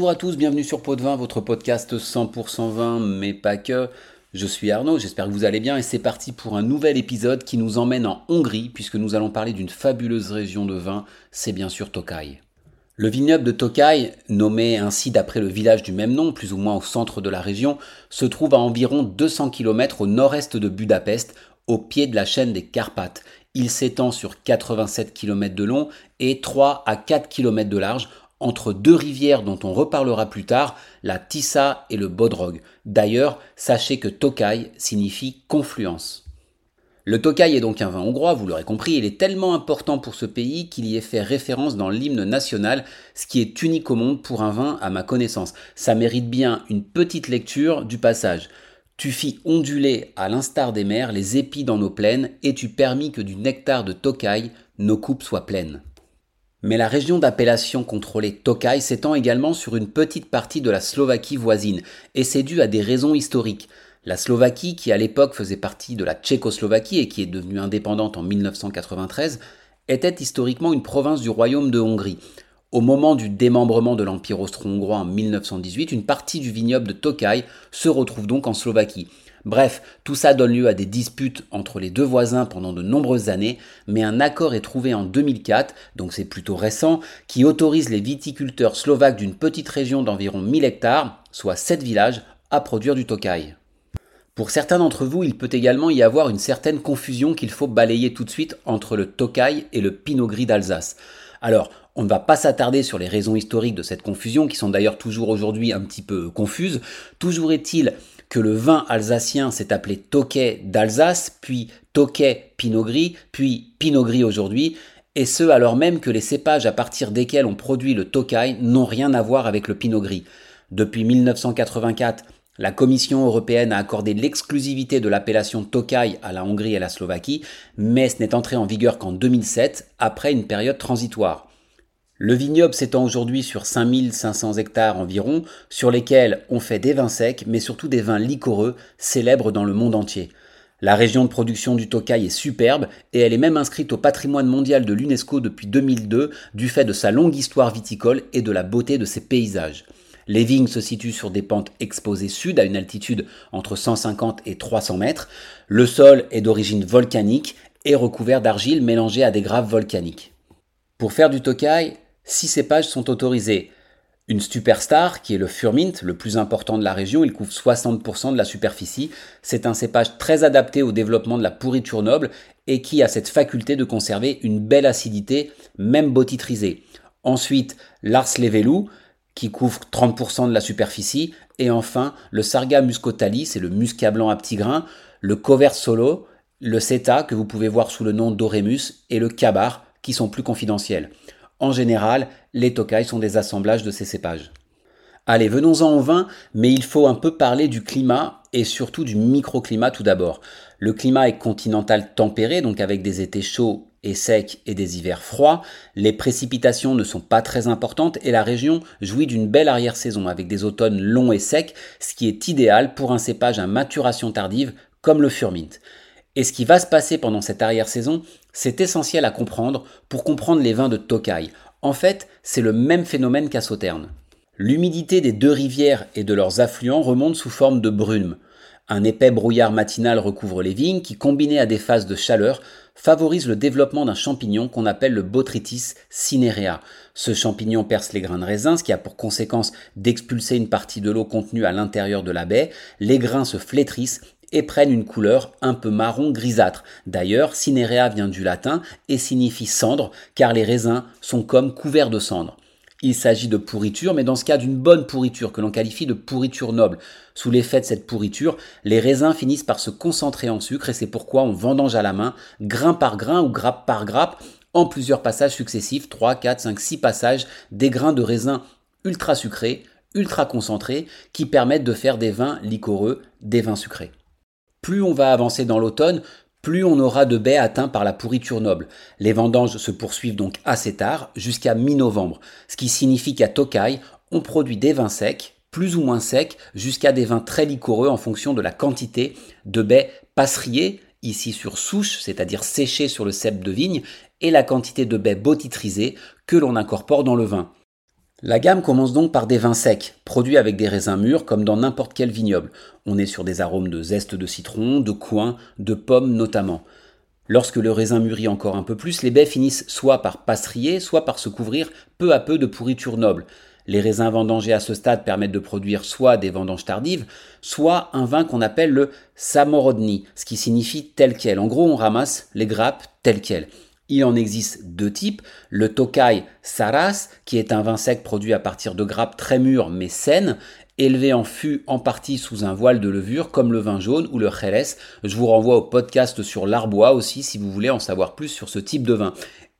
Bonjour à tous, bienvenue sur Pot de Vin, votre podcast 100% vin, mais pas que. Je suis Arnaud, j'espère que vous allez bien et c'est parti pour un nouvel épisode qui nous emmène en Hongrie puisque nous allons parler d'une fabuleuse région de vin, c'est bien sûr Tokaj. Le vignoble de Tokaj, nommé ainsi d'après le village du même nom, plus ou moins au centre de la région, se trouve à environ 200 km au nord-est de Budapest, au pied de la chaîne des Carpates. Il s'étend sur 87 km de long et 3 à 4 km de large entre deux rivières dont on reparlera plus tard, la Tissa et le Bodrog. D'ailleurs, sachez que Tokaj signifie confluence. Le Tokaj est donc un vin hongrois, vous l'aurez compris, il est tellement important pour ce pays qu'il y est fait référence dans l'hymne national, ce qui est unique au monde pour un vin à ma connaissance. Ça mérite bien une petite lecture du passage. Tu fis onduler à l'instar des mers les épis dans nos plaines, et tu permis que du nectar de Tokaj nos coupes soient pleines. Mais la région d'appellation contrôlée Tokaj s'étend également sur une petite partie de la Slovaquie voisine, et c'est dû à des raisons historiques. La Slovaquie, qui à l'époque faisait partie de la Tchécoslovaquie et qui est devenue indépendante en 1993, était historiquement une province du royaume de Hongrie. Au moment du démembrement de l'Empire austro-hongrois en 1918, une partie du vignoble de Tokaj se retrouve donc en Slovaquie. Bref, tout ça donne lieu à des disputes entre les deux voisins pendant de nombreuses années, mais un accord est trouvé en 2004, donc c'est plutôt récent, qui autorise les viticulteurs slovaques d'une petite région d'environ 1000 hectares, soit 7 villages, à produire du Tokaj. Pour certains d'entre vous, il peut également y avoir une certaine confusion qu'il faut balayer tout de suite entre le Tokaj et le Pinot Gris d'Alsace. Alors, on ne va pas s'attarder sur les raisons historiques de cette confusion, qui sont d'ailleurs toujours aujourd'hui un petit peu confuses. Toujours est-il que le vin alsacien s'est appelé Tokay d'Alsace, puis Tokay Pinot Gris, puis Pinot Gris aujourd'hui, et ce alors même que les cépages à partir desquels on produit le Tokay n'ont rien à voir avec le Pinot Gris. Depuis 1984, la Commission européenne a accordé l'exclusivité de l'appellation Tokay à la Hongrie et à la Slovaquie, mais ce n'est entré en vigueur qu'en 2007, après une période transitoire. Le vignoble s'étend aujourd'hui sur 5500 hectares environ, sur lesquels on fait des vins secs, mais surtout des vins liquoreux, célèbres dans le monde entier. La région de production du Tokay est superbe et elle est même inscrite au patrimoine mondial de l'UNESCO depuis 2002 du fait de sa longue histoire viticole et de la beauté de ses paysages. Les vignes se situent sur des pentes exposées sud à une altitude entre 150 et 300 mètres. Le sol est d'origine volcanique et recouvert d'argile mélangée à des graves volcaniques. Pour faire du Six cépages sont autorisés. Une superstar, qui est le Furmint, le plus important de la région, il couvre 60% de la superficie. C'est un cépage très adapté au développement de la pourriture noble et qui a cette faculté de conserver une belle acidité, même botitrisée. Ensuite, l'Ars Levelou, qui couvre 30% de la superficie. Et enfin, le Sarga muscotali, c'est le muscat blanc à petits grains, le Covert Solo, le Ceta, que vous pouvez voir sous le nom d'Oremus, et le Cabar, qui sont plus confidentiels. En général, les Tokai sont des assemblages de ces cépages. Allez, venons-en au vin, mais il faut un peu parler du climat et surtout du microclimat tout d'abord. Le climat est continental tempéré, donc avec des étés chauds et secs et des hivers froids. Les précipitations ne sont pas très importantes et la région jouit d'une belle arrière-saison avec des automnes longs et secs, ce qui est idéal pour un cépage à maturation tardive comme le Furmint. Et ce qui va se passer pendant cette arrière-saison, c'est essentiel à comprendre pour comprendre les vins de Tokaj. En fait, c'est le même phénomène qu'à Sauterne. L'humidité des deux rivières et de leurs affluents remonte sous forme de brume. Un épais brouillard matinal recouvre les vignes qui, combiné à des phases de chaleur, favorise le développement d'un champignon qu'on appelle le Botrytis cinerea. Ce champignon perce les grains de raisin, ce qui a pour conséquence d'expulser une partie de l'eau contenue à l'intérieur de la baie. Les grains se flétrissent et prennent une couleur un peu marron grisâtre. D'ailleurs, cinerea vient du latin et signifie cendre, car les raisins sont comme couverts de cendre. Il s'agit de pourriture, mais dans ce cas d'une bonne pourriture, que l'on qualifie de pourriture noble. Sous l'effet de cette pourriture, les raisins finissent par se concentrer en sucre et c'est pourquoi on vendange à la main, grain par grain ou grappe par grappe, en plusieurs passages successifs, 3, 4, 5, 6 passages, des grains de raisin ultra sucrés, ultra concentrés, qui permettent de faire des vins liquoreux, des vins sucrés. Plus on va avancer dans l'automne, plus on aura de baies atteints par la pourriture noble. Les vendanges se poursuivent donc assez tard, jusqu'à mi-novembre, ce qui signifie qu'à Tokai, on produit des vins secs, plus ou moins secs, jusqu'à des vins très liquoreux en fonction de la quantité de baies passeriées, ici sur souche, c'est-à-dire séchées sur le cep de vigne, et la quantité de baies botitrisées que l'on incorpore dans le vin. La gamme commence donc par des vins secs, produits avec des raisins mûrs comme dans n'importe quel vignoble. On est sur des arômes de zeste de citron, de coin, de pommes notamment. Lorsque le raisin mûrit encore un peu plus, les baies finissent soit par passeriller, soit par se couvrir peu à peu de pourriture noble. Les raisins vendangés à ce stade permettent de produire soit des vendanges tardives, soit un vin qu'on appelle le samorodni, ce qui signifie tel quel. En gros, on ramasse les grappes telles quelles. Il en existe deux types. Le Tokai Saras, qui est un vin sec produit à partir de grappes très mûres mais saines, élevé en fût en partie sous un voile de levure, comme le vin jaune ou le Jerez. Je vous renvoie au podcast sur l'arbois aussi si vous voulez en savoir plus sur ce type de vin.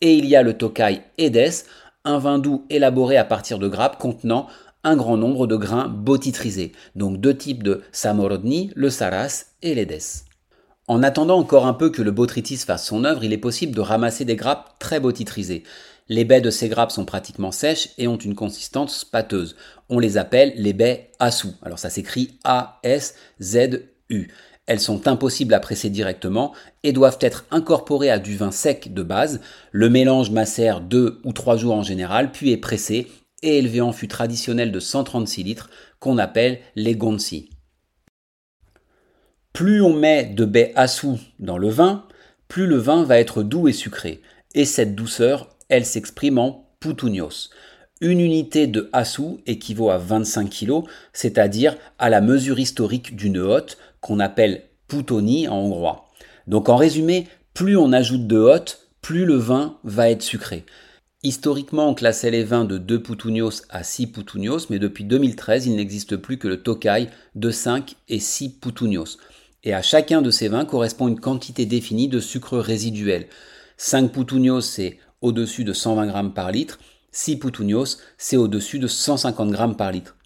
Et il y a le Tokai Edes, un vin doux élaboré à partir de grappes contenant un grand nombre de grains botitrisés. Donc deux types de Samorodni, le Saras et l'Edes. En attendant encore un peu que le botrytis fasse son œuvre, il est possible de ramasser des grappes très botitrisées. Les baies de ces grappes sont pratiquement sèches et ont une consistance pâteuse. On les appelle les baies Asu. Alors ça s'écrit A-S-Z-U. Elles sont impossibles à presser directement et doivent être incorporées à du vin sec de base. Le mélange macère deux ou trois jours en général, puis est pressé et élevé en fût traditionnel de 136 litres qu'on appelle les gonsi. Plus on met de baies assou dans le vin, plus le vin va être doux et sucré. Et cette douceur, elle s'exprime en putunios. Une unité de assou équivaut à 25 kg, c'est-à-dire à la mesure historique d'une hotte qu'on appelle putoni en hongrois. Donc en résumé, plus on ajoute de hotte, plus le vin va être sucré. Historiquement, on classait les vins de 2 putunios à 6 putunios, mais depuis 2013, il n'existe plus que le Tokai de 5 et 6 putunios et à chacun de ces vins correspond une quantité définie de sucre résiduel. 5 putunios, c'est au-dessus de 120 grammes par litre, 6 putunios, c'est au-dessus de 150 grammes par litre.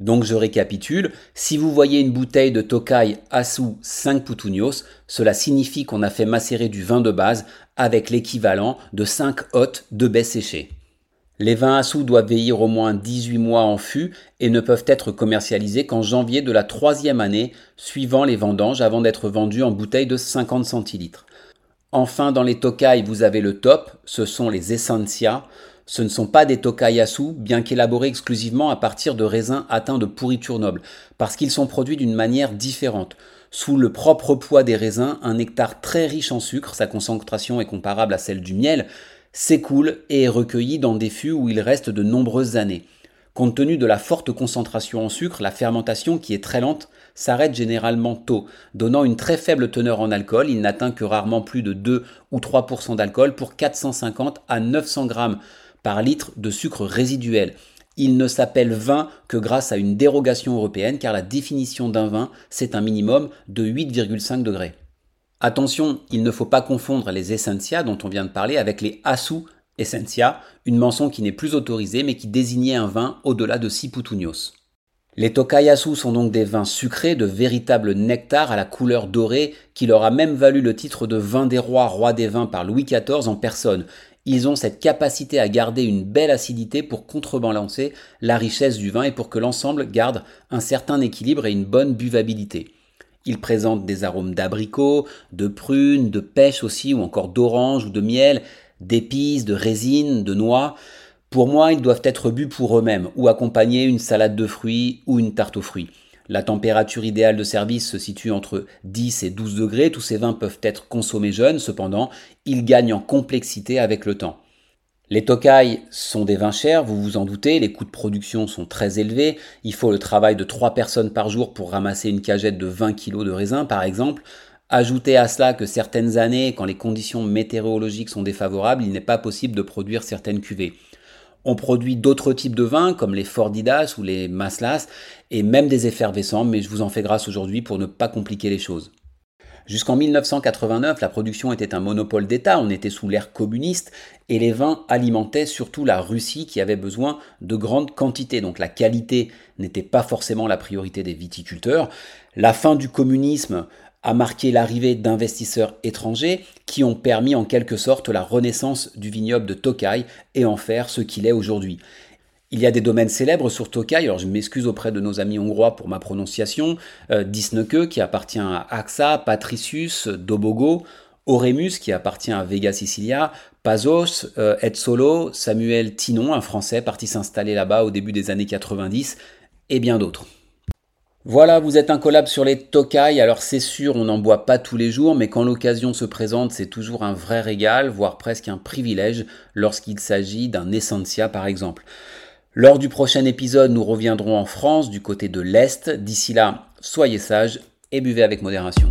Donc je récapitule, si vous voyez une bouteille de Tokai Asu 5 putunios, cela signifie qu'on a fait macérer du vin de base avec l'équivalent de 5 hôtes de baies séchées. Les vins à sous doivent vieillir au moins 18 mois en fût et ne peuvent être commercialisés qu'en janvier de la troisième année suivant les vendanges avant d'être vendus en bouteilles de 50 centilitres. Enfin, dans les tokai, vous avez le top, ce sont les essentia. Ce ne sont pas des tokai sous, bien qu'élaborés exclusivement à partir de raisins atteints de pourriture noble, parce qu'ils sont produits d'une manière différente. Sous le propre poids des raisins, un nectar très riche en sucre, sa concentration est comparable à celle du miel, s'écoule et est recueilli dans des fûts où il reste de nombreuses années. Compte tenu de la forte concentration en sucre, la fermentation, qui est très lente, s'arrête généralement tôt, donnant une très faible teneur en alcool. Il n'atteint que rarement plus de 2 ou 3% d'alcool pour 450 à 900 grammes par litre de sucre résiduel. Il ne s'appelle vin que grâce à une dérogation européenne car la définition d'un vin, c'est un minimum de 8,5 degrés. Attention, il ne faut pas confondre les essentia dont on vient de parler avec les asu essentia, une mention qui n'est plus autorisée mais qui désignait un vin au-delà de 6 putunios. Les tokayasu sont donc des vins sucrés, de véritables nectars à la couleur dorée, qui leur a même valu le titre de vin des rois, roi des vins par Louis XIV en personne. Ils ont cette capacité à garder une belle acidité pour contrebalancer la richesse du vin et pour que l'ensemble garde un certain équilibre et une bonne buvabilité. Ils présentent des arômes d'abricot, de prunes, de pêche aussi, ou encore d'orange ou de miel, d'épices, de résine, de noix. Pour moi, ils doivent être bu pour eux-mêmes, ou accompagner une salade de fruits ou une tarte aux fruits. La température idéale de service se situe entre 10 et 12 degrés. Tous ces vins peuvent être consommés jeunes, cependant, ils gagnent en complexité avec le temps. Les Tokai sont des vins chers, vous vous en doutez, les coûts de production sont très élevés, il faut le travail de 3 personnes par jour pour ramasser une cagette de 20 kg de raisin par exemple. Ajoutez à cela que certaines années, quand les conditions météorologiques sont défavorables, il n'est pas possible de produire certaines cuvées. On produit d'autres types de vins comme les Fordidas ou les Maslas et même des effervescents, mais je vous en fais grâce aujourd'hui pour ne pas compliquer les choses. Jusqu'en 1989, la production était un monopole d'État, on était sous l'ère communiste, et les vins alimentaient surtout la Russie qui avait besoin de grandes quantités. Donc la qualité n'était pas forcément la priorité des viticulteurs. La fin du communisme a marqué l'arrivée d'investisseurs étrangers qui ont permis en quelque sorte la renaissance du vignoble de Tokai et en faire ce qu'il est aujourd'hui. Il y a des domaines célèbres sur Tokai, alors je m'excuse auprès de nos amis hongrois pour ma prononciation, euh, qui appartient à Axa, Patricius, Dobogo, Oremus qui appartient à Vega Sicilia, Pazos, euh, Ed Solo, Samuel Tinon, un Français parti s'installer là-bas au début des années 90, et bien d'autres. Voilà, vous êtes un collab sur les Tokai, alors c'est sûr, on n'en boit pas tous les jours, mais quand l'occasion se présente, c'est toujours un vrai régal, voire presque un privilège, lorsqu'il s'agit d'un Essentia par exemple. Lors du prochain épisode, nous reviendrons en France, du côté de l'Est. D'ici là, soyez sages et buvez avec modération.